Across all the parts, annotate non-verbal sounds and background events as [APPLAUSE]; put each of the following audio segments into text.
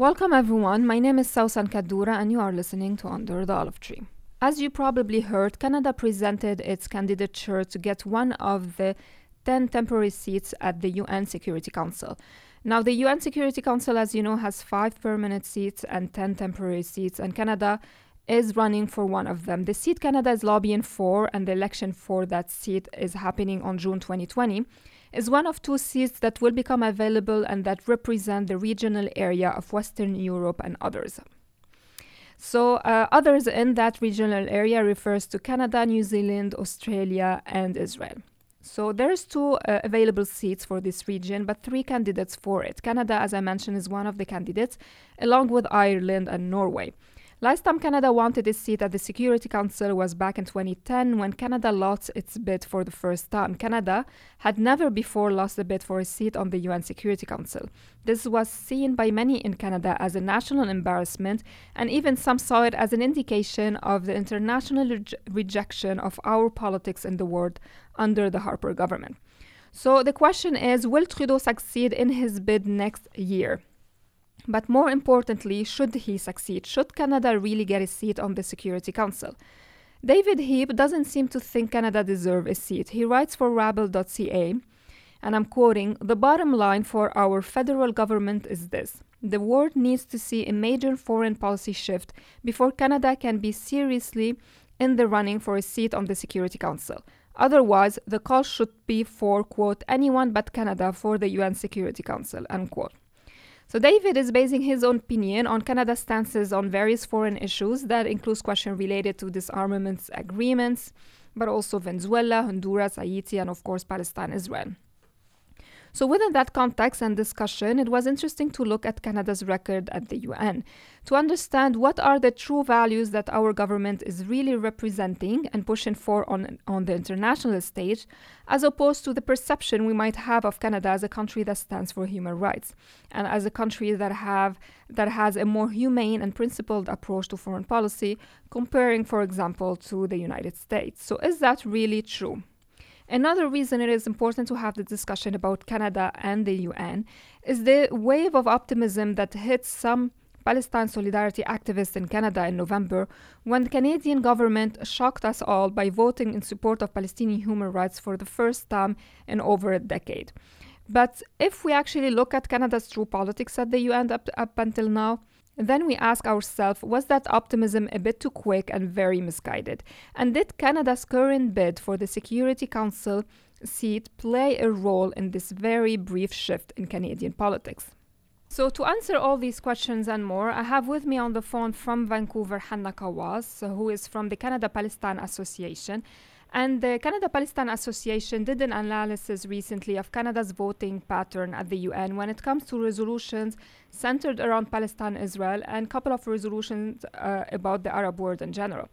Welcome, everyone. My name is Sawssan Kaddoura, and you are listening to Under the Olive Tree. As you probably heard, Canada presented its candidature to get one of the 10 temporary seats at the UN Security Council. Now, the UN Security Council, as you know, has five permanent seats and 10 temporary seats, and Canada is running for one of them. The seat Canada is lobbying for, and the election for that seat is happening on June 2020 is one of two seats that will become available and that represent the regional area of Western Europe and others. So, uh, others in that regional area refers to Canada, New Zealand, Australia, and Israel. So, there's two uh, available seats for this region, but three candidates for it. Canada, as I mentioned, is one of the candidates, along with Ireland and Norway. Last time Canada wanted a seat at the Security Council was back in 2010 when Canada lost its bid for the first time. Canada had never before lost a bid for a seat on the UN Security Council. This was seen by many in Canada as a national embarrassment, and even some saw it as an indication of the international re- rejection of our politics in the world under the Harper government. So the question is Will Trudeau succeed in his bid next year? But more importantly, should he succeed? Should Canada really get a seat on the Security Council? David Heap doesn't seem to think Canada deserves a seat. He writes for Rabble.ca, and I'm quoting The bottom line for our federal government is this the world needs to see a major foreign policy shift before Canada can be seriously in the running for a seat on the Security Council. Otherwise, the call should be for, quote, anyone but Canada for the UN Security Council, unquote. So David is basing his own opinion on Canada's stances on various foreign issues that includes questions related to disarmament agreements, but also Venezuela, Honduras, Haiti, and of course Palestine, Israel. So, within that context and discussion, it was interesting to look at Canada's record at the UN to understand what are the true values that our government is really representing and pushing for on, on the international stage, as opposed to the perception we might have of Canada as a country that stands for human rights and as a country that have that has a more humane and principled approach to foreign policy, comparing, for example, to the United States. So, is that really true? Another reason it is important to have the discussion about Canada and the UN is the wave of optimism that hit some Palestine solidarity activists in Canada in November when the Canadian government shocked us all by voting in support of Palestinian human rights for the first time in over a decade. But if we actually look at Canada's true politics at the UN up, up until now, then we ask ourselves was that optimism a bit too quick and very misguided? And did Canada's current bid for the Security Council seat play a role in this very brief shift in Canadian politics? So, to answer all these questions and more, I have with me on the phone from Vancouver Hanna Kawas, who is from the Canada Palestine Association. And the Canada Palestine Association did an analysis recently of Canada's voting pattern at the UN when it comes to resolutions centered around Palestine, Israel, and a couple of resolutions uh, about the Arab world in general.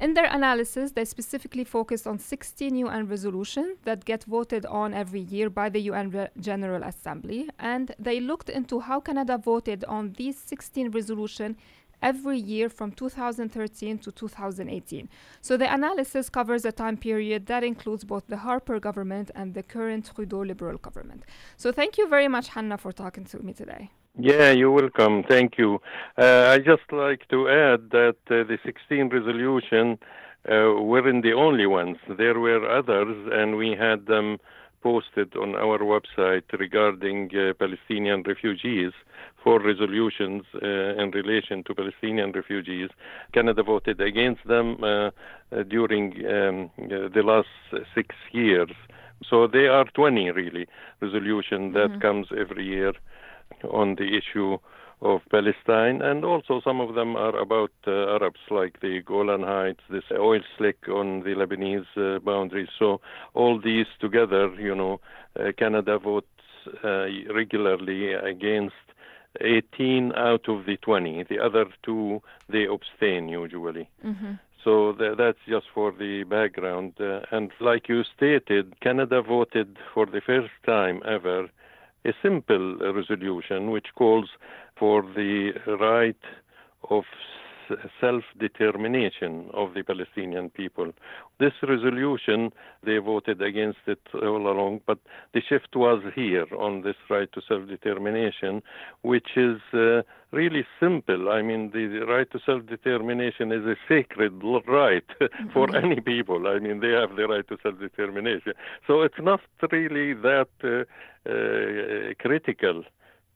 In their analysis, they specifically focused on 16 UN resolutions that get voted on every year by the UN Re- General Assembly, and they looked into how Canada voted on these 16 resolutions every year from 2013 to 2018. So the analysis covers a time period that includes both the Harper government and the current Trudeau Liberal government. So thank you very much, Hanna, for talking to me today. Yeah, you're welcome. Thank you. Uh, I just like to add that uh, the 16 resolution uh, weren't the only ones. There were others, and we had them posted on our website regarding uh, Palestinian refugees for resolutions uh, in relation to Palestinian refugees. Canada voted against them uh, uh during um, uh, the last six years. So there are 20 really resolutions that mm-hmm. comes every year on the issue of Palestine, and also some of them are about uh, Arabs, like the Golan Heights, this oil slick on the Lebanese uh, boundaries. So all these together, you know, uh, Canada votes uh, regularly against 18 out of the 20. The other two, they abstain usually. Mm-hmm. So th- that's just for the background. Uh, and like you stated, Canada voted for the first time ever a simple resolution which calls for the right of self determination of the Palestinian people. This resolution, they voted against it all along, but the shift was here on this right to self determination, which is uh, really simple. I mean, the, the right to self determination is a sacred right [LAUGHS] for mm-hmm. any people. I mean, they have the right to self determination. So it's not really that uh, uh, critical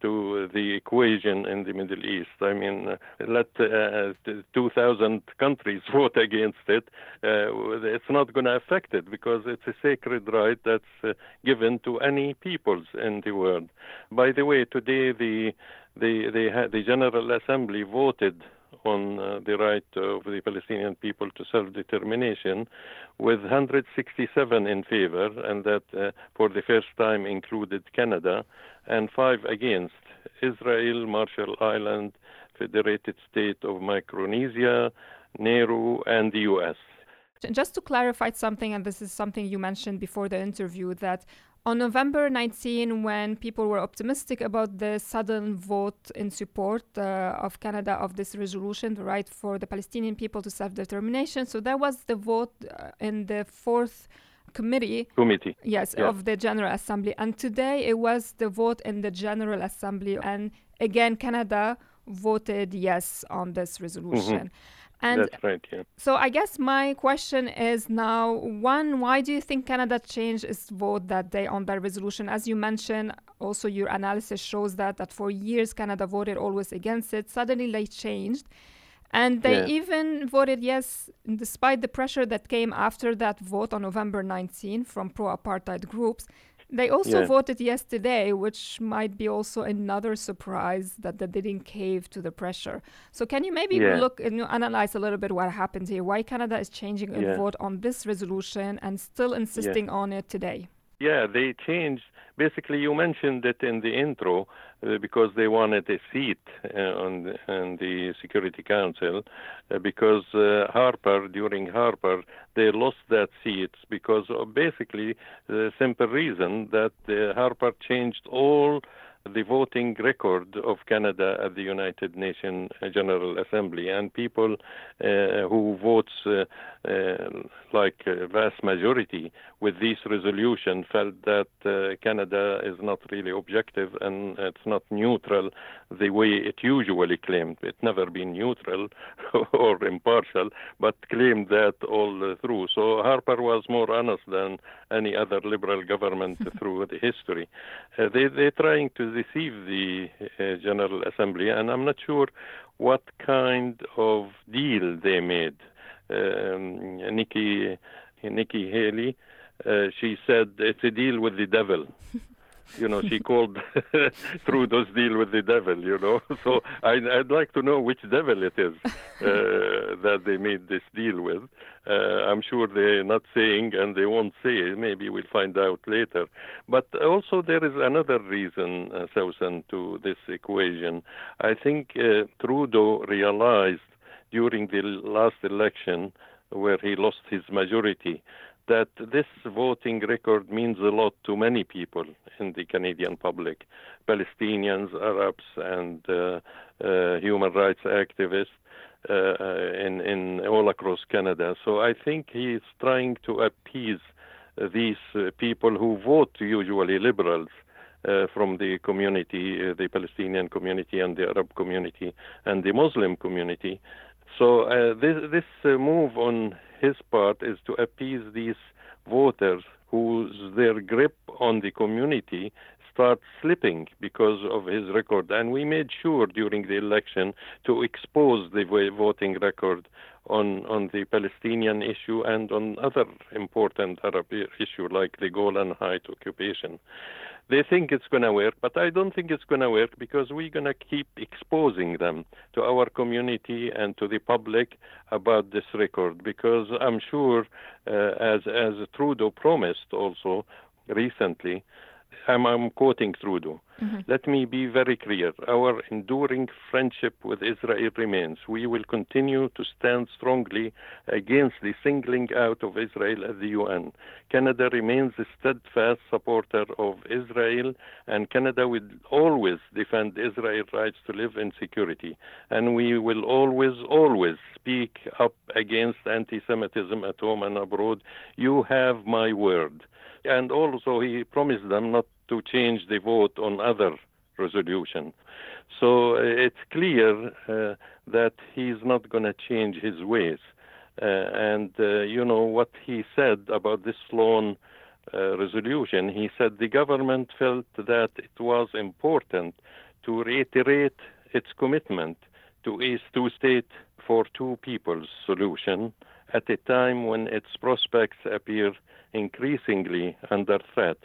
to the equation in the Middle East. I mean, let uh, 2,000 countries [LAUGHS] vote against it. Uh, it's not going to affect it because it's a sacred right that's uh, given to any peoples in the world. By the way, today the the the, the General Assembly voted on uh, the right of the Palestinian people to self-determination with 167 in favor, and that uh, for the first time included Canada, and five against Israel, Marshall Island, Federated State of Micronesia, Nauru, and the U.S. Just to clarify something, and this is something you mentioned before the interview, that on November 19, when people were optimistic about the sudden vote in support uh, of Canada of this resolution, the right for the Palestinian people to self determination, so that was the vote uh, in the fourth committee. Committee. Yes, yeah. of the General Assembly. And today it was the vote in the General Assembly. And again, Canada voted yes on this resolution. Mm-hmm. And That's right, yeah. So I guess my question is now one, why do you think Canada changed its vote that day on that resolution? As you mentioned, also your analysis shows that that for years Canada voted always against it. Suddenly they changed. And they yeah. even voted yes, despite the pressure that came after that vote on November 19 from pro apartheid groups. They also yeah. voted yesterday, which might be also another surprise that they didn't cave to the pressure. So, can you maybe yeah. look and analyze a little bit what happened here? Why Canada is changing a yeah. vote on this resolution and still insisting on it today? Yeah, they changed. Basically, you mentioned it in the intro because they wanted a seat uh, on, the, on the Security Council. Uh, because uh, Harper, during Harper, they lost that seat because of basically the simple reason that uh, Harper changed all the voting record of Canada at the United Nations General Assembly, and people uh, who votes uh, uh, like a vast majority with this resolution felt that uh, Canada is not really objective and it's not neutral the way it usually claimed. It never been neutral [LAUGHS] or impartial, but claimed that all through. So Harper was more honest than any other liberal government [LAUGHS] through the history. Uh, they they're trying to deceive the uh, General Assembly, and I'm not sure what kind of deal they made. Um, Nikki Nikki Haley, uh, she said it's a deal with the devil. [LAUGHS] you know, she called [LAUGHS] Trudeau's deal with the devil, you know. [LAUGHS] So I'd, I'd like to know which devil it is uh, [LAUGHS] that they made this deal with. Uh, I'm sure they're not saying, and they won't say. Maybe we'll find out later. But also, there is another reason, uh, Susan, to this equation. I think uh, Trudeau realized during the last election, where he lost his majority, that this voting record means a lot to many people in the Canadian public Palestinians, Arabs, and uh, uh, human rights activists. Uh, uh in, in all across Canada. So I think he is trying to appease these uh, people who vote usually liberals uh, from the community, uh, the Palestinian community and the Arab community and the Muslim community. So uh, this, this move on his part is to appease these voters whose their grip on the community starts slipping because of his record. And we made sure during the election to expose the voting record on, on the Palestinian issue and on other important Arab issue like the Golan Heights occupation they think it's going to work, but I don't think it's going to work because we're going to keep exposing them to our community and to the public about this record. Because I'm sure, uh, as as Trudeau promised also recently, I'm, I'm quoting Trudeau. Mm-hmm. Let me be very clear. Our enduring friendship with Israel remains. We will continue to stand strongly against the singling out of Israel at the UN. Canada remains a steadfast supporter of Israel, and Canada will always defend Israel's rights to live in security. And we will always, always speak up against anti Semitism at home and abroad. You have my word. And also, he promised them not to change the vote on other resolution. So uh, it's clear uh, that he's not going to change his ways. Uh, and uh, you know what he said about this lone uh, resolution? He said the government felt that it was important to reiterate its commitment to a two-state for two peoples solution at a time when its prospects appear increasingly under threat.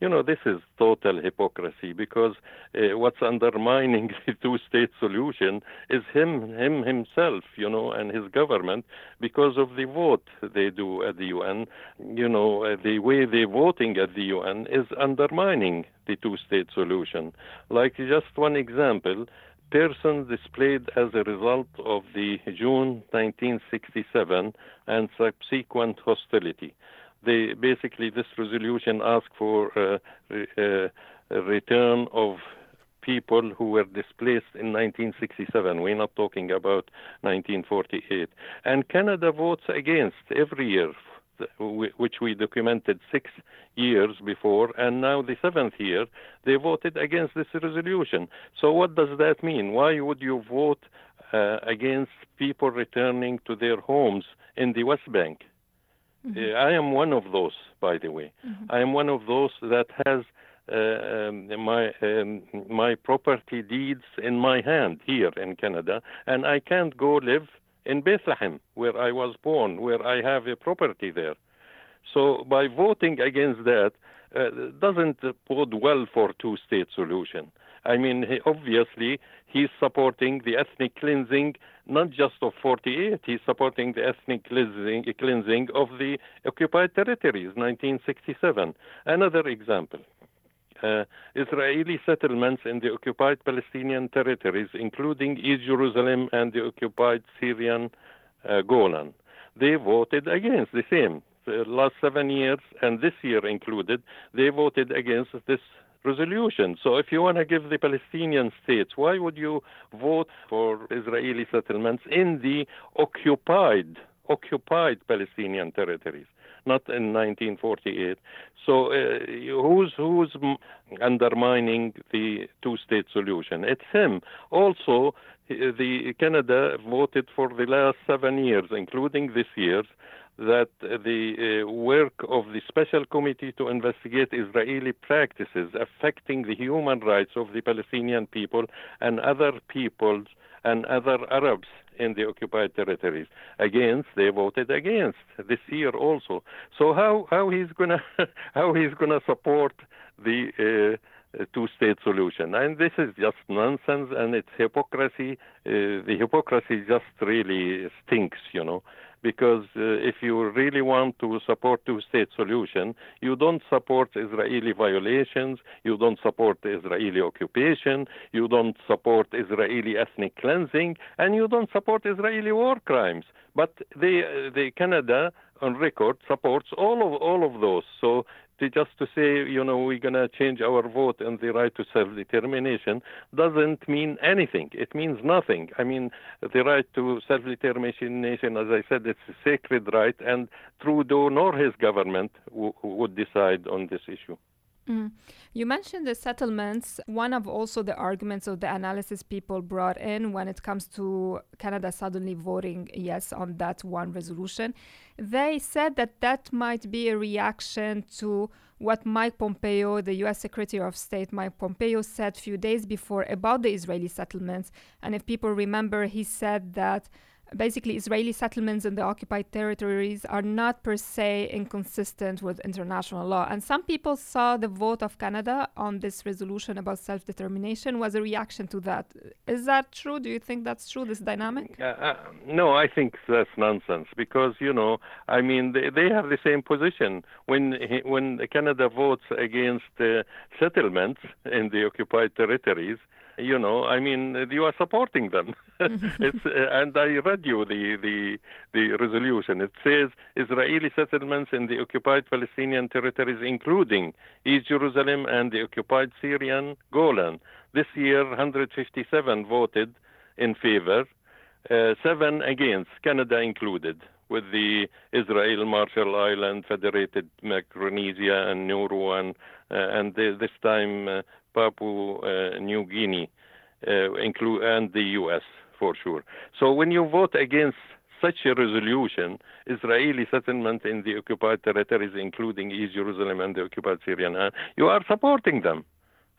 You know, this is total hypocrisy because uh, what's undermining [LAUGHS] the two-state solution is him, him himself, you know, and his government because of the vote they do at the UN. You know, uh, the way they're voting at the UN is undermining the two-state solution. Like just one example, persons displayed as a result of the June 1967 and subsequent hostility they basically this resolution asked for uh, uh, a return of people who were displaced in 1967. We're not talking about 1948. And Canada votes against every year, which we documented six years before, and now the seventh year, they voted against this resolution. So, what does that mean? Why would you vote uh, against people returning to their homes in the West Bank? Mm-hmm. I am one of those, by the way. Mm-hmm. I am one of those that has uh, um, my um, my property deeds in my hand here in Canada, and I can't go live in Bethlehem, where I was born, where I have a property there. So by voting against that, uh, doesn't bode well for two-state solution. I mean, he, obviously, he's supporting the ethnic cleansing, not just of 48, he's supporting the ethnic cleansing, cleansing of the occupied territories, 1967. Another example. Uh, Israeli settlements in the occupied Palestinian territories, including East Jerusalem and the occupied Syrian uh, Golan. They voted against the same. The last seven years, and this year included, they voted against this resolution. So if you want to give the Palestinian states, why would you vote for Israeli settlements in the occupied occupied Palestinian territories, not in 1948? So uh, who's who's undermining the two-state solution? It's him. Also, the Canada voted for the last seven years, including this year, that the uh, work of the special committee to investigate Israeli practices affecting the human rights of the Palestinian people and other peoples and other Arabs in the occupied territories. Against, they voted against this year also. So how how he's gonna [LAUGHS] how he's gonna support the uh, two-state solution? And this is just nonsense, and it's hypocrisy. Uh, the hypocrisy just really stinks, you know because uh, if you really want to support two-state solution, you don't support Israeli violations, you don't support Israeli occupation, you don't support Israeli ethnic cleansing, and you don't support Israeli war crimes. But the the Canada on record supports all of all of those. So to just to say, you know, we're going to change our vote and the right to self-determination doesn't mean anything. It means nothing. I mean, the right to self-determination, as I said, it's a sacred right, and Trudeau nor his government w- would decide on this issue. Mm. You mentioned the settlements. One of also the arguments of the analysis people brought in when it comes to Canada suddenly voting yes on that one resolution, they said that that might be a reaction to what Mike Pompeo, the US Secretary of State Mike Pompeo, said few days before about the Israeli settlements. And if people remember, he said that basically Israeli settlements in the occupied territories are not per se inconsistent with international law. And some people saw the vote of Canada on this resolution about self determination was a reaction to that. Is that true? Do you think that's true, this dynamic? Uh, uh, no, I think that's nonsense because, you know, I mean, they, they have the same position. When, when Canada votes against uh, settlements in the occupied territories, you know, I mean, you are supporting them. [LAUGHS] [LAUGHS] it's, uh, and I read you the, the, the resolution. It says Israeli settlements in the occupied Palestinian territories, including East Jerusalem and the occupied Syrian Golan. This year, 157 voted in favor, uh, seven against, Canada included, with the Israel, Marshall Island, Federated Micronesia, and Nauru, and, uh, and this time uh, Papua uh, New Guinea, uh, include and the U.S. for sure. So when you vote against such a resolution, Israeli settlement in the occupied territories, including East Jerusalem and the occupied Syrian, uh, you are supporting them.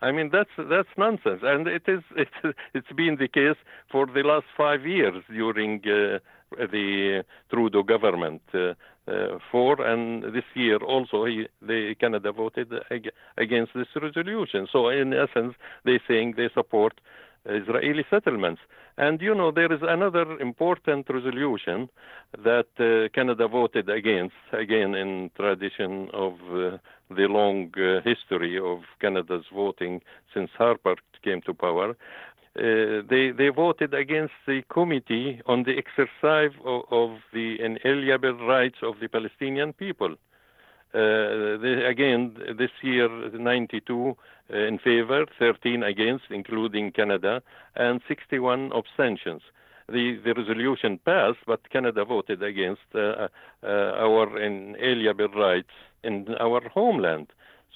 I mean that's that's nonsense, and it is [LAUGHS] it's it's been the case for the last five years during uh, the Trudeau government. Uh, uh, for, and this year also he, the Canada voted ag- against this resolution. So in essence, they're saying they support Israeli settlements. And you know, there is another important resolution that uh, Canada voted against, again in tradition of uh, the long uh, history of Canada's voting since Harper came to power. Uh, they they voted against the committee on the exercise of, of the inalienable rights of the Palestinian people. Uh, they, again, this year, 92 uh, in favor, 13 against, including Canada, and 61 abstentions. The, the resolution passed, but Canada voted against uh, uh our inalienable rights in our homeland.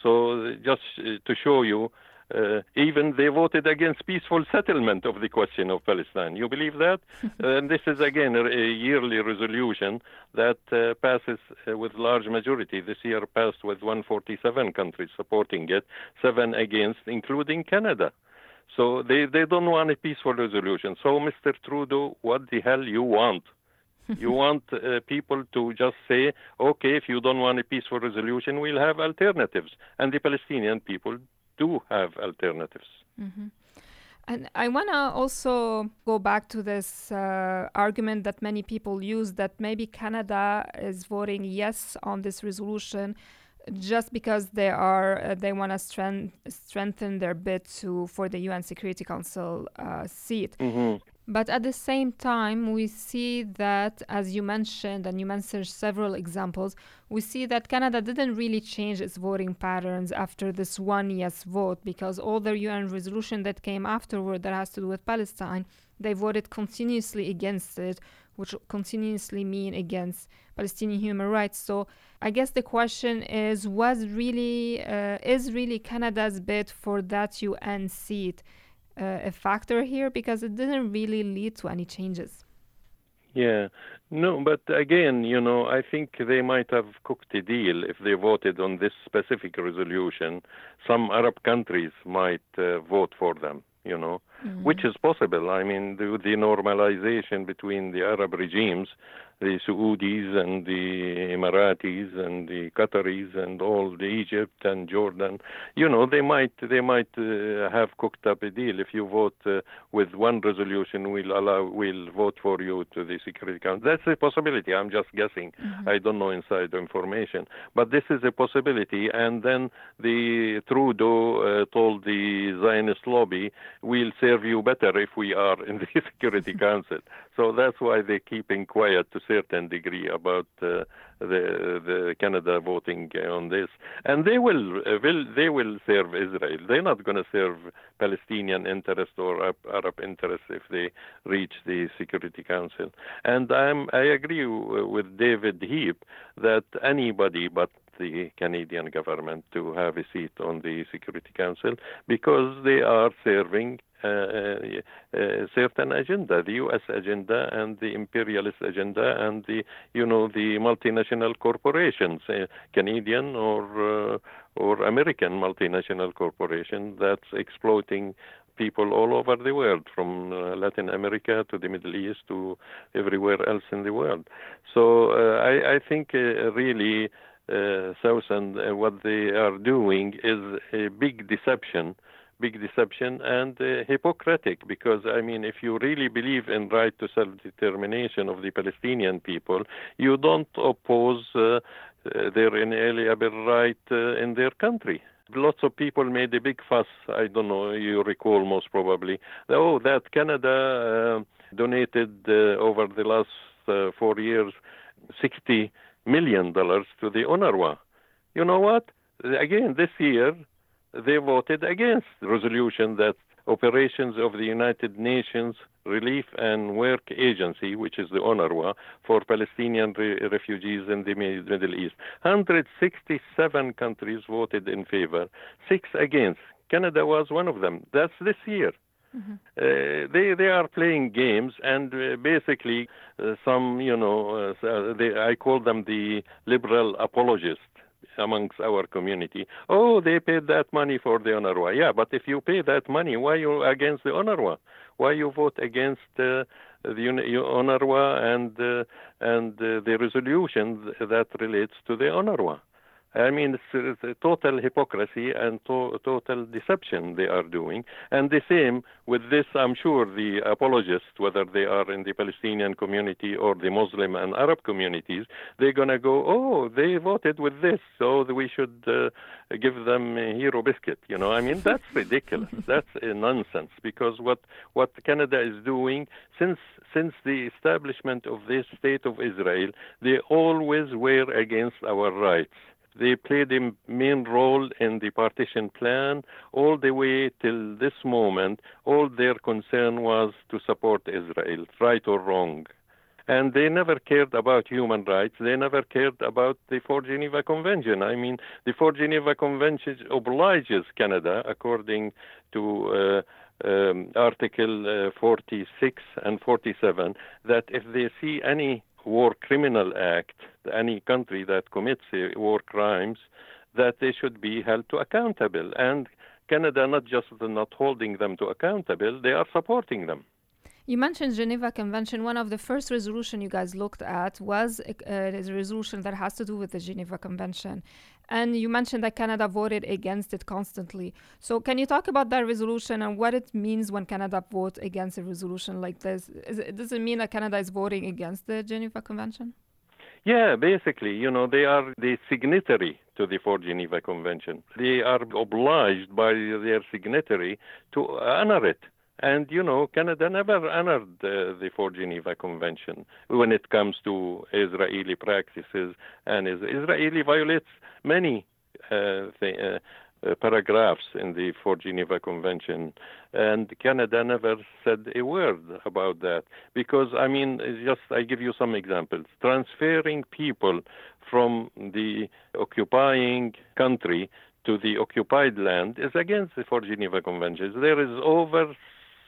So, just to show you uh, even they voted against peaceful settlement of the question of Palestine. You believe that? [LAUGHS] and this is again a, yearly resolution that uh, passes uh, with large majority. This year passed with 147 countries supporting it, seven against, including Canada. So they, they don't want a peaceful resolution. So, Mr. Trudeau, what the hell you want? [LAUGHS] you want uh, people to just say, okay, if you don't want a peaceful resolution, we'll have alternatives. And the Palestinian people do have alternatives. Mm-hmm. And I want to also go back to this uh, argument that many people use that maybe Canada is voting yes on this resolution just because they are uh, they want to strength, strengthen their bid to for the UN Security Council uh, seat. Mm-hmm. But at the same time, we see that, as you mentioned, and you mentioned several examples, we see that Canada didn't really change its voting patterns after this one yes vote because all the UN resolution that came afterward that has to do with Palestine, they voted continuously against it, which continuously mean against Palestinian human rights. So I guess the question is, was really uh, is really Canada's bid for that UN seat? Uh, a factor here because it didn't really lead to any changes. Yeah, no, but again, you know, I think they might have cooked a deal if they voted on this specific resolution. Some Arab countries might uh, vote for them, you know, mm-hmm. which is possible. I mean, the, the normalization between the Arab regimes the Saudis and the Emiratis and the Qataris and all the Egypt and Jordan, you know, they might they might uh, have cooked up a deal. If you vote uh, with one resolution, we'll allow we'll vote for you to the Security Council. That's a possibility. I'm just guessing. Mm-hmm. I don't know inside information, but this is a possibility. And then the Trudeau uh, told the Zionist lobby, "We'll serve you better if we are in the [LAUGHS] Security Council." So that's why they're keeping quiet to certain degree about uh, the the Canada voting on this, and they will uh, will they will serve Israel. They're not going to serve Palestinian interest or Arab interest if they reach the Security Council. And I'm I agree with David Heap that anybody but the Canadian government to have a seat on the Security Council because they are serving uh, uh, certain agenda, the U.S. agenda and the imperialist agenda and the, you know, the multinational corporations, uh, Canadian or or American multinational corporation that's exploiting people all over the world, from uh, Latin America to the Middle East to everywhere else in the world. So uh, I, I, think uh, really uh, Southern uh, what they are doing is a big deception big deception and uh, hypocritic because I mean if you really believe in right to self-determination of the Palestinian people you don't oppose uh, uh, their inalienable right uh, in their country. Lots of people made a big fuss. I don't know you recall most probably. Oh that Canada uh, donated uh, over the last 4 years 60 million dollars to the UNRWA you know what again this year they voted against the resolution that operations of the United Nations Relief and Work Agency, which is the UNRWA, for Palestinian re- refugees in the Middle East. 167 countries voted in favor, six against. Canada was one of them. That's this year. Uh, they they are playing games and uh, basically uh, some you know uh, they, I call them the liberal apologists amongst our community. Oh, they paid that money for the UNRWA. Yeah, but if you pay that money, why you against the UNRWA? Why you vote against uh, the UNRWA and uh, and uh, the resolution that relates to the UNRWA? I mean, it's, it's total hypocrisy and to, total deception they are doing. And the same with this, I'm sure the apologists, whether they are in the Palestinian community or the Muslim and Arab communities, they're going to go, oh, they voted with this, so we should uh, give them a hero biscuit. You know, I mean, that's [LAUGHS] ridiculous. that's nonsense because what, what Canada is doing since since the establishment of this state of Israel, they always were against our rights. They played a main role in the partition plan all the way till this moment. All their concern was to support Israel, right or wrong. And they never cared about human rights. They never cared about the Four Geneva Convention. I mean, the Four Geneva Convention obliges Canada, according to uh, um, Article uh, 46 and 47, that if they see any war criminal act, any country that commits war crimes, that they should be held to accountable. And Canada not just not holding them to accountable, they are supporting them. You mentioned Geneva Convention. One of the first resolution you guys looked at was a, a resolution that has to do with the Geneva Convention. And you mentioned that Canada voted against it constantly. So can you talk about that resolution and what it means when Canada votes against a resolution like this? It, does it mean that Canada is voting against the Geneva Convention? Yeah, basically, you know, they are the signatory to the Four Geneva Convention. They are obliged by their signatory to honor it. And, you know, Canada never honored uh, the Four Geneva Convention when it comes to Israeli practices. And Israeli violates many uh, th- uh, uh, paragraphs in the Four Geneva Convention. And Canada never said a word about that. Because, I mean, just I give you some examples. Transferring people from the occupying country to the occupied land is against the Four Geneva Conventions. There is over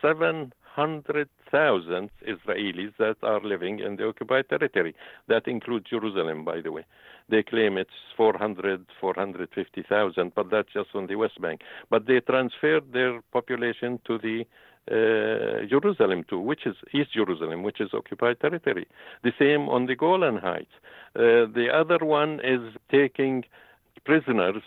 700,000 Israelis that are living in the occupied territory. That includes Jerusalem, by the way. They claim it's 400, 450,000, but that's just on the West Bank. But they transferred their population to the uh, Jerusalem too, which is East Jerusalem, which is occupied territory. The same on the Golan Heights. Uh, the other one is taking prisoners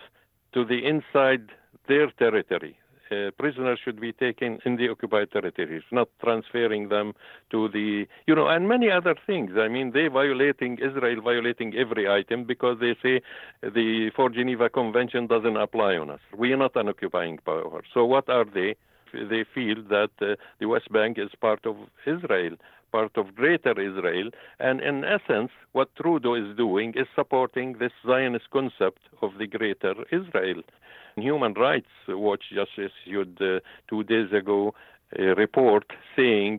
to the inside their territory uh, prisoners should be taken in the occupied territories, not transferring them to the, you know, and many other things. I mean, they violating, Israel violating every item because they say the Four Geneva Convention doesn't apply on us. We are not an occupying power. So what are they? They feel that uh, the West Bank is part of Israel part of greater Israel. And in essence, what Trudeau is doing is supporting this Zionist concept of the greater Israel. Human Rights Watch just issued uh, two days ago a report saying,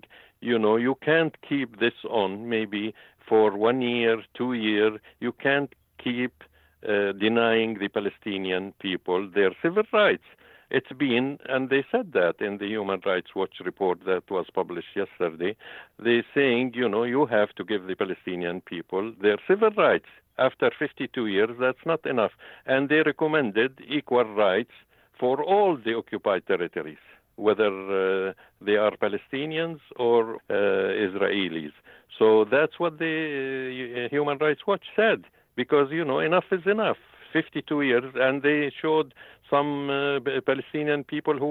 you know, you can't keep this on maybe for one year, two years. You can't keep uh, denying the Palestinian people their civil rights. It's been, and they said that in the Human Rights Watch report that was published yesterday. They're saying, you know, you have to give the Palestinian people their civil rights after 52 years, that's not enough. And they recommended equal rights for all the occupied territories. whether uh, they are Palestinians or uh, Israelis. So that's what the uh, Human Rights Watch said, because, you know, enough is enough. 52 years, and they showed some uh, Palestinian people who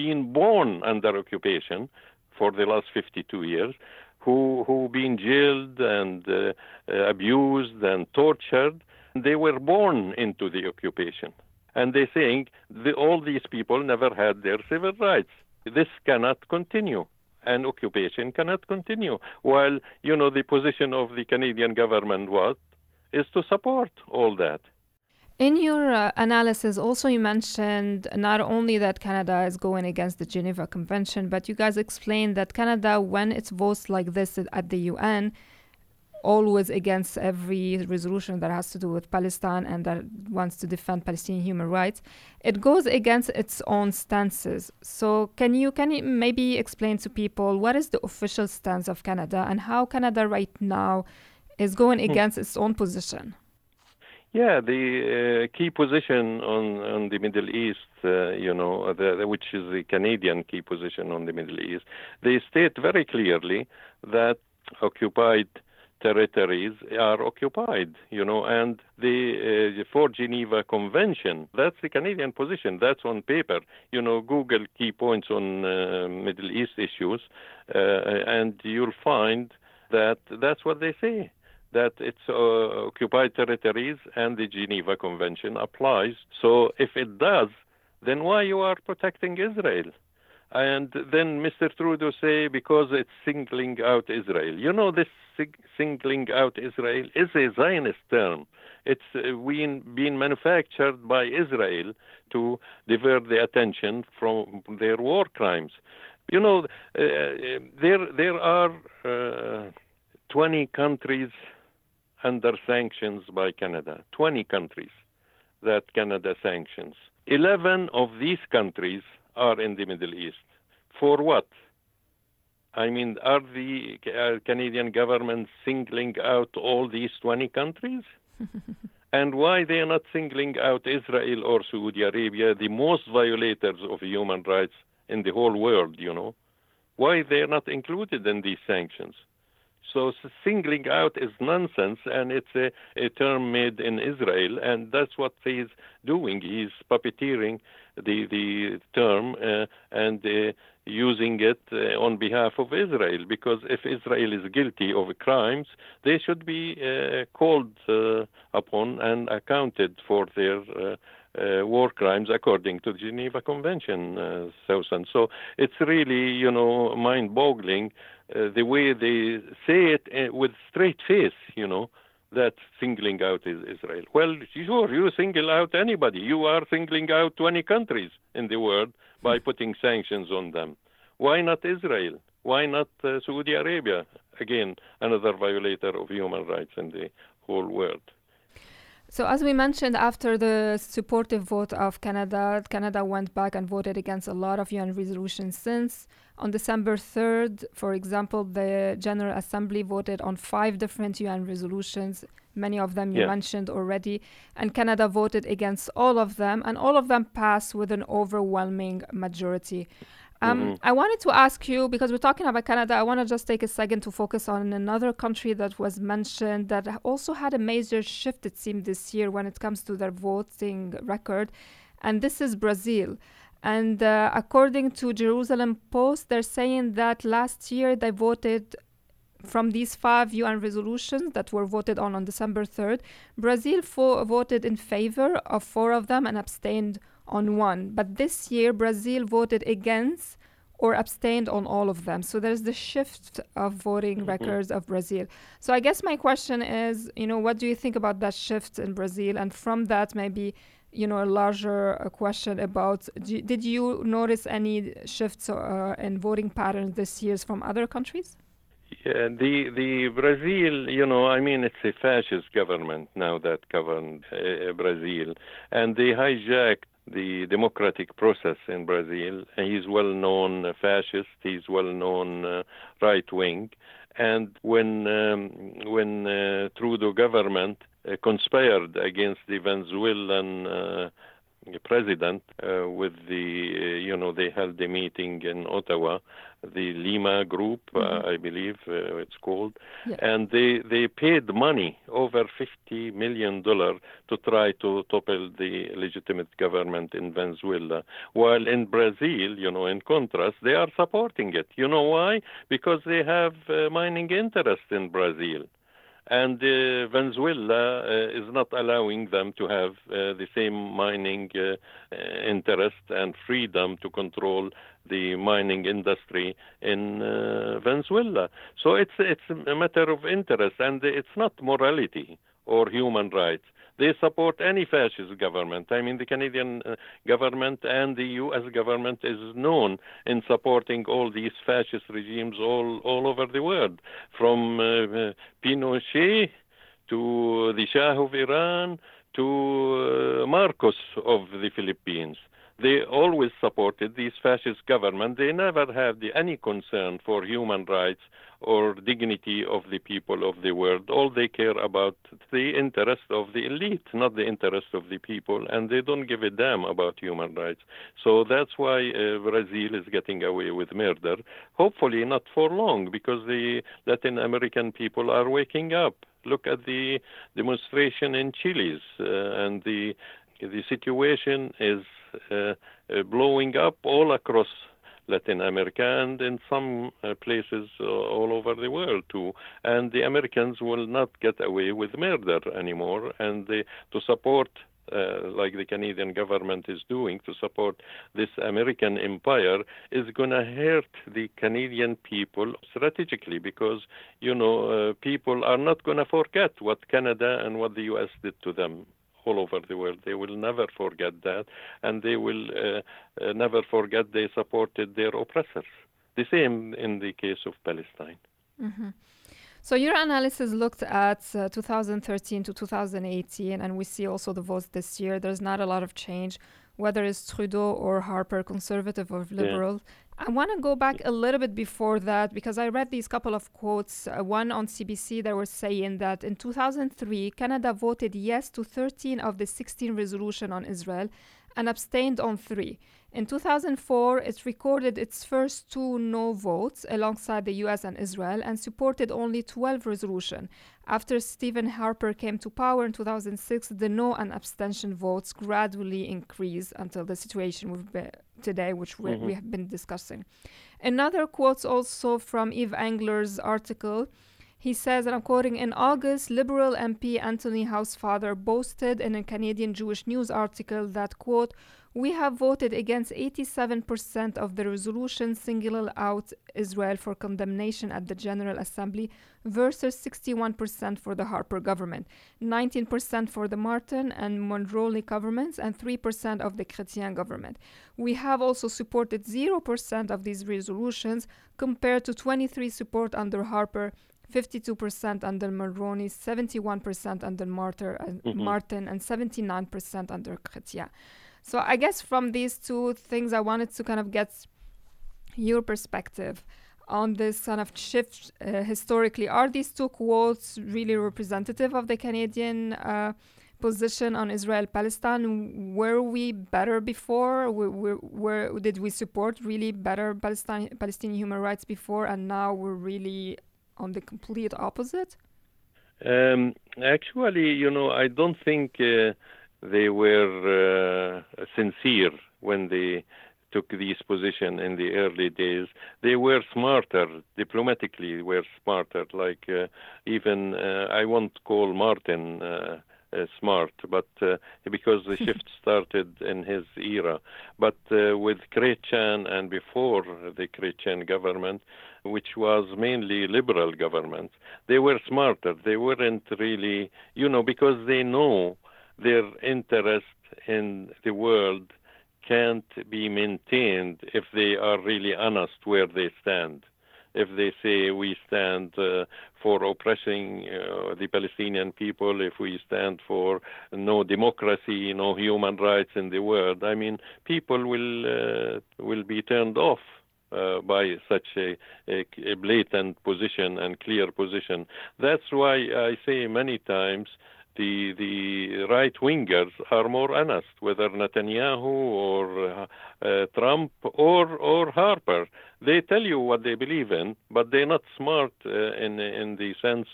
been born under occupation for the last 52 years, who who been jailed and uh, uh, abused and tortured. They were born into the occupation and they think the, all these people never had their civil rights. This cannot continue. And occupation cannot continue. While, you know, the position of the Canadian government was, is to support all that. In your uh, analysis, also you mentioned not only that Canada is going against the Geneva Convention, but you guys explained that Canada, when it votes like this at the UN, always against every resolution that has to do with Palestine and that wants to defend Palestinian human rights. It goes against its own stances. So can you can you maybe explain to people what is the official stance of Canada and how Canada right now is going hmm. against its own position? Yeah, the uh, key position on, on the Middle East, uh, you know, the, the, which is the Canadian key position on the Middle East, they state very clearly that occupied territories are occupied, you know, and the uh, for Geneva Convention, that's the Canadian position. That's on paper. You know, Google key points on uh, Middle East issues, uh, and you'll find that that's what they say. That it's uh, occupied territories and the Geneva Convention applies. So if it does, then why you are protecting Israel? And then Mr. Trudeau say because it's singling out Israel. You know, this singling out Israel is a Zionist term. It's uh, been, manufactured by Israel to divert the attention from their war crimes. You know, uh, uh there there are uh, 20 countries under sanctions by Canada. 20 countries that Canada sanctions. 11 of these countries are in the Middle East. For what? I mean, are the uh, Canadian government singling out all these 20 countries? [LAUGHS] and why they are not singling out Israel or Saudi Arabia, the most violators of human rights in the whole world, you know? Why they are not included in these sanctions? So singling out is nonsense, and it's a, a term made in Israel, and that's what he's doing. He's puppeteering the the term uh, and uh, using it uh, on behalf of Israel. Because if Israel is guilty of crimes, they should be uh, called uh, upon and accounted for their. Uh, war crimes according to the Geneva Convention, uh, Susan. So it's really, you know, mind-boggling uh, the way they say it uh, with straight face, you know, that singling out is Israel. Well, sure, you single out anybody. You are singling out 20 countries in the world by putting sanctions on them. Why not Israel? Why not uh, Saudi Arabia? Again, another violator of human rights in the whole world. So, as we mentioned, after the supportive vote of Canada, Canada went back and voted against a lot of UN resolutions since. On December 3rd, for example, the General Assembly voted on five different UN resolutions, many of them you yeah. mentioned already, and Canada voted against all of them, and all of them passed with an overwhelming majority. Um, mm-hmm. I wanted to ask you because we're talking about Canada. I want to just take a second to focus on another country that was mentioned that also had a major shift, it seemed, this year when it comes to their voting record, and this is Brazil. And uh, according to Jerusalem Post, they're saying that last year they voted from these five UN resolutions that were voted on on December 3rd, Brazil fo- voted in favor of four of them and abstained on one. But this year, Brazil voted against or abstained on all of them. So there's the shift of voting mm-hmm. records of Brazil. So I guess my question is, you know, what do you think about that shift in Brazil? And from that, maybe, you know, a larger uh, question about do, did you notice any shifts uh, in voting patterns this year from other countries? Yeah, the the Brazil, you know, I mean, it's a fascist government now that governed uh, Brazil, and they hijacked the democratic process in Brazil. He's well known fascist. He's well known uh, right wing. And when um, when uh, Trudeau government uh, conspired against the Venezuelan uh, president uh, with the, uh, you know, they held a meeting in Ottawa, the Lima Group, uh, mm-hmm. I believe uh, it's called, yeah. and they they paid money over fifty million dollar to try to topple the legitimate government in Venezuela. While in Brazil, you know, in contrast, they are supporting it. You know why? Because they have uh, mining interest in Brazil and uh, Venezuela uh, is not allowing them to have uh, the same mining uh, uh, interest and freedom to control the mining industry in uh, Venezuela. So it's it's a matter of interest, and it's not morality or human rights. They support any fascist government. I mean, the Canadian uh, government and the U.S. government is known in supporting all these fascist regimes all, all over the world, from uh, Pinochet to the Shah of Iran to uh, Marcos of the Philippines they always supported these fascist governments. They never had any concern for human rights or dignity of the people of the world. All they care about the interest of the elite, not the interest of the people, and they don't give a damn about human rights. So that's why uh, Brazil is getting away with murder. Hopefully not for long, because the Latin American people are waking up. Look at the demonstration in Chile's uh, and the the situation is blowing up all across Latin America and in some uh, places uh, all over the world too. And the Americans will not get away with murder anymore. And they, to support, uh, like the Canadian government is doing, to support this American empire is going to hurt the Canadian people strategically because, you know, uh, people are not going to forget what Canada and what the U.S. did to them all over the world. They will never forget that, and they will uh, uh, never forget they supported their oppressors. The same in the case of Palestine. Mm-hmm. So your analysis looked at uh, 2013 to 2018, and we see also the votes this year. There's not a lot of change, whether it's Trudeau or Harper, conservative or liberal. Yeah. I want to go back a little bit before that because I read these couple of quotes. Uh, one on CBC that was saying that in 2003, Canada voted yes to 13 of the 16 resolution on Israel and abstained on three. In 2004, it recorded its first two no votes alongside the US and Israel and supported only 12 resolutions. After Stephen Harper came to power in 2006, the no and abstention votes gradually increased until the situation we've been today, which we, mm-hmm. we have been discussing. Another quote also from Yves Engler's article. He says, and I'm quoting, in August, Liberal MP Anthony Housefather boasted in a Canadian Jewish News article that, quote, we have voted against 87% of the resolution singling out Israel for condemnation at the General Assembly versus 61% for the Harper government, 19% for the Martin and Mulroney governments, and 3% of the Chrétien government. We have also supported 0% of these resolutions compared to 23 support under Harper 52% under Mulroney, 71% under Martyr, mm-hmm. Martin, and 79% under Chrétien. So I guess from these two things, I wanted to kind of get your perspective on this kind of shift uh, historically. Are these two quotes really representative of the Canadian uh, position on Israel Palestine? Were we better before? Were, were, did we support really better Palestine, Palestinian human rights before, and now we're really on the complete opposite? Um, actually, you know, I don't think. Uh, they were uh, sincere when they took this position in the early days. They were smarter, diplomatically were smarter. Like uh, even uh, I won't call Martin uh, uh smart, but uh, because the [LAUGHS] shift started in his era. But uh, with Chrétien and before the Chrétien government, which was mainly liberal government, they were smarter. They weren't really, you know, because they know their interest in the world can't be maintained if they are really honest where they stand. If they say we stand uh, for oppressing uh, the Palestinian people, if we stand for no democracy, no human rights in the world, I mean, people will uh, will be turned off uh, by such a, a, a, blatant position and clear position. That's why I say many times the the right wingers are more honest, whether Netanyahu or uh, uh, Trump or or Harper. They tell you what they believe in, but they're not smart uh, in in the sense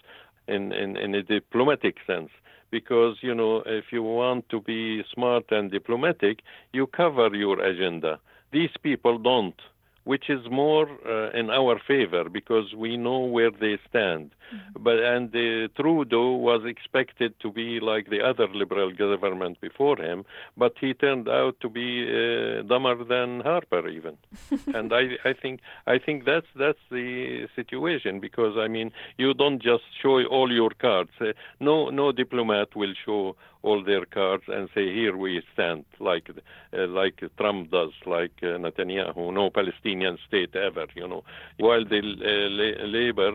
in, in in a diplomatic sense. Because you know, if you want to be smart and diplomatic, you cover your agenda. These people don't which is more uh, in our favor because we know where they stand. Mm-hmm. But and uh, Trudeau was expected to be like the other liberal government before him, but he turned out to be uh, dumber than Harper even. [LAUGHS] and I, I think I think that's that's the situation because I mean you don't just show all your cards. Uh, no no diplomat will show all their cards and say, "Here we stand," like uh, like Trump does, like uh, Netanyahu, no Palestinian state ever, you know. While the uh, labor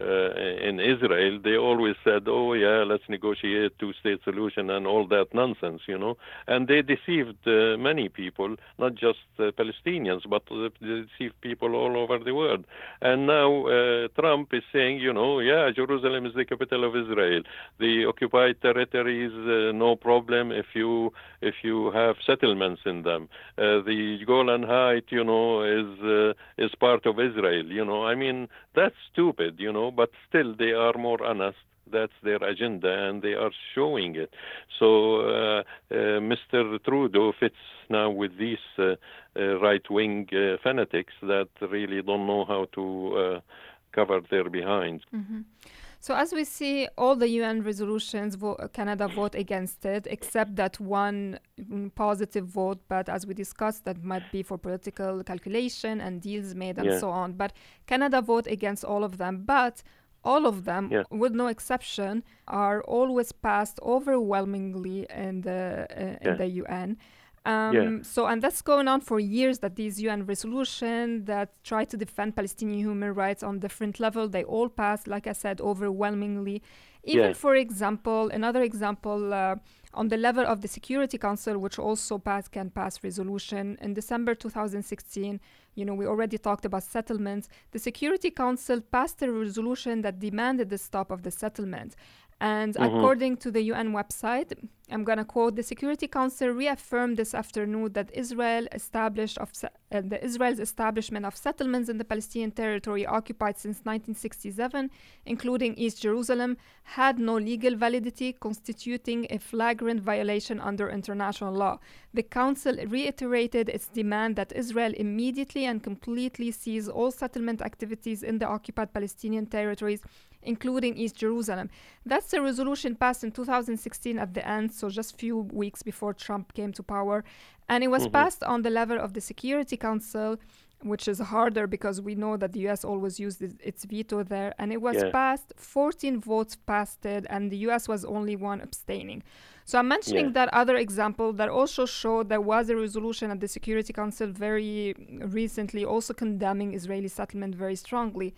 in Israel, they always said, "Oh yeah, let's negotiate two-state solution and all that nonsense," you know. And they deceived uh, many people, not just uh, Palestinians, but they deceived people all over the world. And now uh, Trump is saying, you know, yeah, Jerusalem is the capital of Israel. The occupied territories, uh, no problem if you if you have settlements in them. Uh, the Golan Heights, you know, is is part of Israel. You know, I mean, that's stupid. You know but still they are more honest. That's their agenda, and they are showing it. So uh, uh, Mr. Trudeau fits now with these uh, uh right-wing uh, fanatics that really don't know how to uh, cover their behinds. Mm-hmm. So as we see, all the UN resolutions, vo- Canada vote against it, except that one mm, positive vote. But as we discussed, that might be for political calculation and deals made and yeah. so on. But Canada vote against all of them. But all of them, yeah. with no exception, are always passed overwhelmingly in the uh, in yeah. the UN. Um, yeah. So, and that's going on for years. That these UN resolutions that try to defend Palestinian human rights on different level, they all pass, like I said, overwhelmingly. Even, yeah. for example, another example uh, on the level of the Security Council, which also pass can pass resolution in December 2016. You know, we already talked about settlements. The Security Council passed a resolution that demanded the stop of the settlement. And mm-hmm. according to the UN website, I'm going to quote the Security Council reaffirmed this afternoon that Israel established of uh, the Israel's establishment of settlements in the Palestinian territory occupied since 1967, including East Jerusalem, had no legal validity, constituting a flagrant violation under international law. The Council reiterated its demand that Israel immediately and completely cease all settlement activities in the occupied Palestinian territories including East Jerusalem. That's a resolution passed in 2016 at the end, so just few weeks before Trump came to power, and it was mm-hmm. passed on the level of the Security Council which is harder because we know that the US always used its veto there, and it was yeah. passed. 14 votes passed it, and the US was only one abstaining. So I'm mentioning yeah. that other example that also showed there was a resolution at the Security Council very recently, also condemning Israeli settlement very strongly.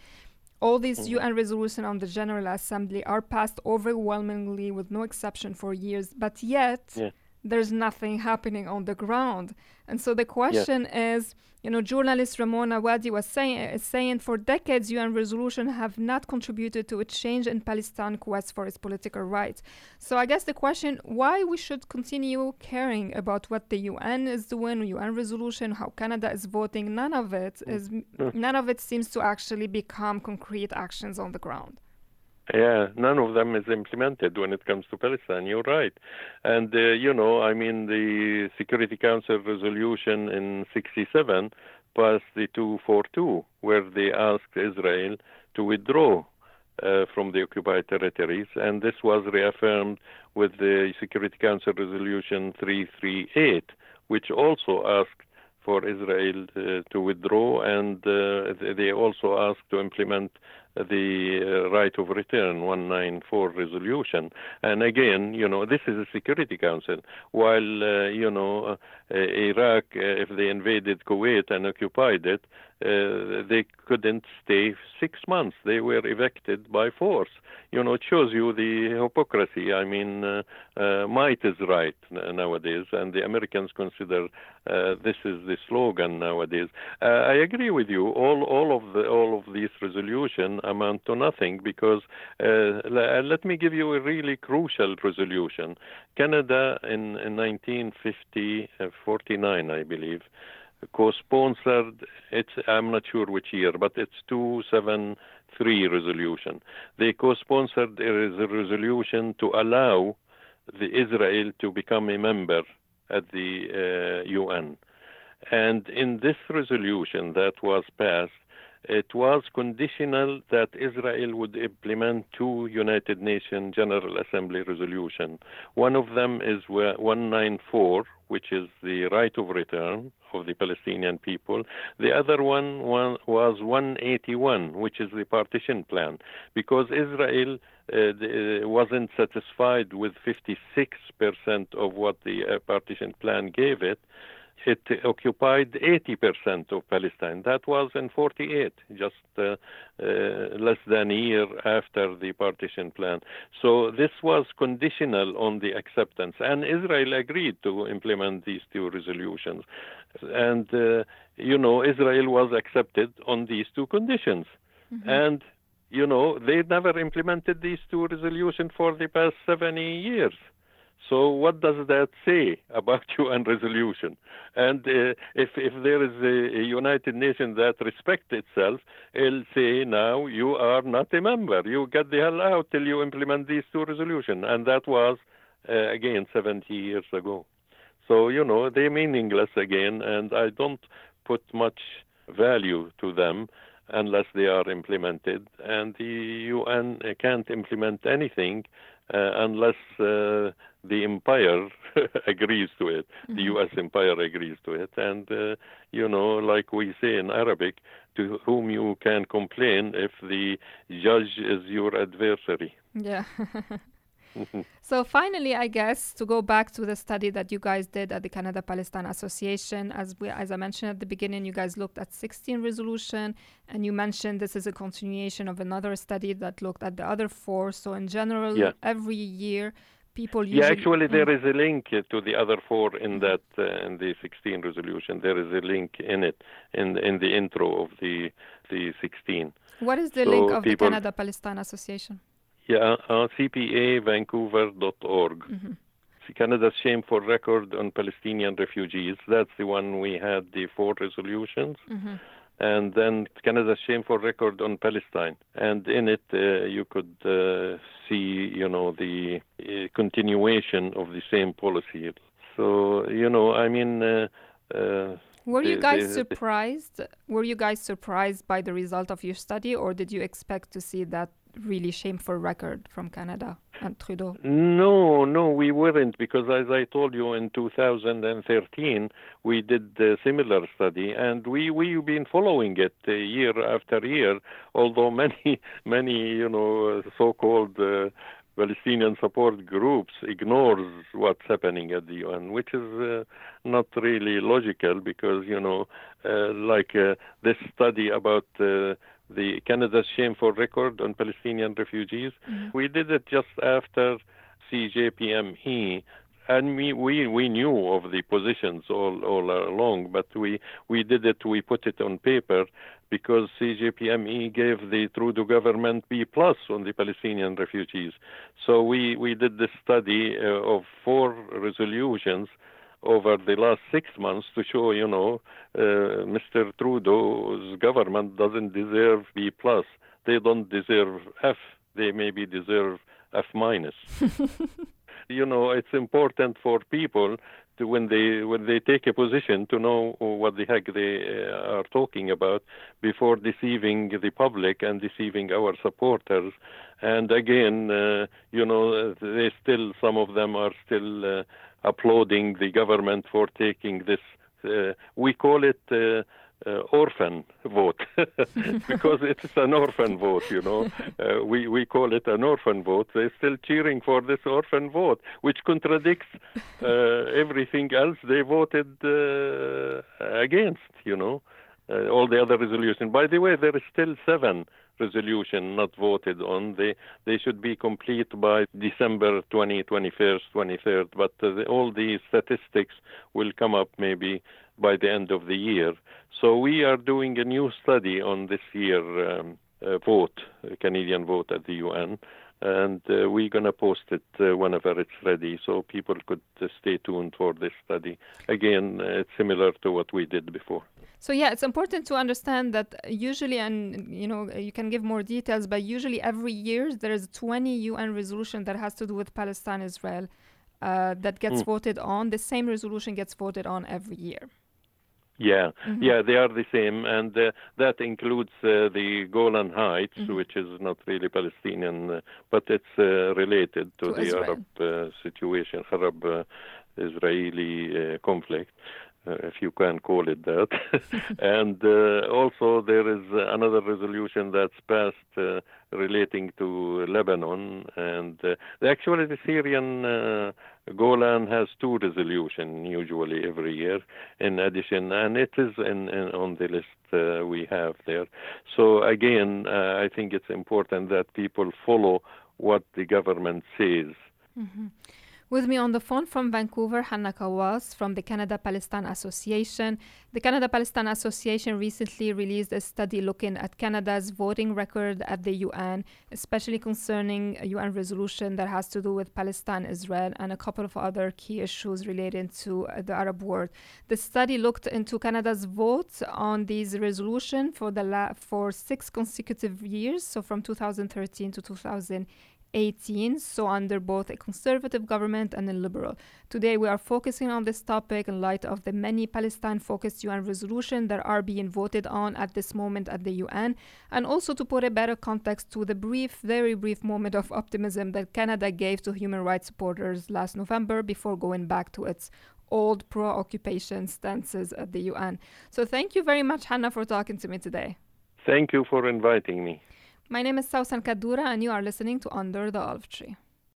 All these mm-hmm. UN resolutions on the General Assembly are passed overwhelmingly with no exception for years, but yet yeah. There's nothing happening on the ground. And so the question yeah. is, you know, journalist Ramona Wadi was saying, uh, saying for decades UN resolution have not contributed to a change in Palestine quest for its political rights. So I guess the question why we should continue caring about what the UN is doing, UN resolution, how Canada is voting, none of it is, mm. is mm. none of it seems to actually become concrete actions on the ground. Yeah, none of them is implemented when it comes to Palestine. You're right. And, uh, you know, I mean, the Security Council resolution in 67 passed the 242, where they asked Israel to withdraw uh, from the occupied territories. And this was reaffirmed with the Security Council resolution 338, which also asked for Israel uh, to withdraw, and uh, they also asked to implement the uh, right of return 194 resolution. And again, you know, this is a Security Council. While, uh, you know, uh, Iraq, uh, if they invaded Kuwait and occupied it, uh, they couldn't stay six months. They were evicted by force. You know, it shows you the hypocrisy. I mean, uh, uh, might is right nowadays, and the Americans consider uh, this is the slogan nowadays. Uh, I agree with you. All, all of the, all of these resolutions amount to nothing because let me give you a really crucial resolution. Canada in, in 1950, 49, I believe co-sponsored. It's I'm not sure which year, but it's 273 resolution. They co-sponsored a resolution to allow the Israel to become a member at the uh, UN. And in this resolution that was passed, it was conditional that Israel would implement two United Nations General Assembly resolutions. One of them is 194, which is the right of return of the Palestinian people. The other one was 181, which is the partition plan, because Israel uh, uh wasn't satisfied with 56% of what the uh, partition plan gave it it occupied 80% of Palestine. That was in 48, just uh, uh, less than a year after the partition plan. So this was conditional on the acceptance, and Israel agreed to implement these two resolutions. And, uh, you know, Israel was accepted on these two conditions. Mm-hmm. And, you know, they never implemented these two resolutions for the past 70 years. So what does that say about [LAUGHS] UN resolution? And uh, if if there is a, a, United Nations that respects itself, it'll say now you are not a member. You get the hell out till you implement these two resolutions. And that was uh, again 70 years ago. So you know they're meaningless again, and I don't put much value to them unless they are implemented. And the UN can't implement anything uh, unless uh, the empire [LAUGHS] agrees to it, mm-hmm. the U.S. empire agrees to it, and uh, you know, like we say in Arabic, to whom you can complain if the judge is your adversary. Yeah. [LAUGHS] so finally, I guess to go back to the study that you guys did at the Canada Palestine Association, as we, as I mentioned at the beginning, you guys looked at 16 resolution, and you mentioned this is a continuation of another study that looked at the other four. So in general, yeah. every year people usually. Yeah, actually, there is a link to the other four in that uh, in the 16 resolution. There is a link in it in in the intro of the the 16. What is the so link of the Canada Palestine Association? Yeah, uh, cpavancouver.org. Mm-hmm. Canada's Shameful Record on Palestinian Refugees. That's the one we had the four resolutions. Mm-hmm and then Canada's shameful record on Palestine. And in it, uh, you could uh, see, you know, the uh, continuation of the same policy. So, you know, I mean. Uh, uh, were you guys the, surprised? Were you guys surprised by the result of your study, or did you expect to see that really shameful record from Canada and Trudeau? No, no, we weren't because, as I told you, in 2013 we did a similar study, and we we've been following it uh, year after year. Although [LAUGHS] many many you know so-called uh, Palestinian support groups ignores what's happening at the UN, which is uh, not really logical because you know, uh, like uh, this study about uh, the Canada's shameful record on Palestinian refugees. Mm-hmm. We did it just after CJPME, and we, we we knew of the positions all all along, but we we did it. We put it on paper because CJPME gave the Trudeau government B plus on the Palestinian refugees. So we we did this study uh, of four resolutions over the last six months to show, you know, uh, Mr. Trudeau's government doesn't deserve B plus. They don't deserve F. They maybe deserve F minus. [LAUGHS] you know, it's important for people to when they when they take a position to know what the heck they uh, are talking about before deceiving the public and deceiving our supporters. And again, uh, you know, they still some of them are still uh, applauding the government for taking this. Uh, we call it uh, uh, orphan vote [LAUGHS] because it's an orphan vote. You know, uh, we we call it an orphan vote. They're still cheering for this orphan vote, which contradicts uh, everything else they voted uh, against. You know. uh, all the other resolutions. By the way, there is still seven resolution not voted on. They they should be complete by December 20, 21st, 23rd. But uh, the, all these statistics will come up maybe by the end of the year. So we are doing a new study on this year um, uh, vote, Canadian vote at the UN, and uh, we're going to post it uh, whenever it's ready so people could uh, stay tuned for this study. Again, it's similar to what we did before. So yeah, it's important to understand that usually, and you know, you can give more details, but usually every year there is 20 UN resolution that has to do with Palestine, Israel, uh, that gets mm. voted on. The same resolution gets voted on every year. Yeah, mm-hmm. yeah, they are the same, and uh, that includes uh, the Golan Heights, mm-hmm. which is not really Palestinian, uh, but it's uh, related to, to the Israel. Arab uh, situation, Arab-Israeli uh, conflict. If you can call it that. [LAUGHS] and also, there is another resolution that's passed relating to Lebanon, and actually, the Syrian Golan has two resolutions usually every year in addition, and it is in, in on the list uh, we have there. So again, uh, I think it's important that people follow what the government says. Mm-hmm. With me on the phone from Vancouver, Hanna Kawas from the Canada Palestine Association. The Canada Palestine Association recently released a study looking at Canada's voting record at the UN, especially concerning a UN resolution that has to do with Palestine, Israel, and a couple of other key issues related to uh, the Arab world. The study looked into Canada's votes on these resolutions for the la- for six consecutive years, so from 2013 to 2018. 18, so under both a conservative government and a liberal. Today, we are focusing on this topic in light of the many Palestine focused UN resolutions that are being voted on at this moment at the UN, and also to put a better context to the brief, very brief moment of optimism that Canada gave to human rights supporters last November before going back to its old pro occupation stances at the UN. So, thank you very much, Hanna, for talking to me today. Thank you for inviting me. My name is Sawssan Kaddoura, and you are listening to Under the Olive Tree.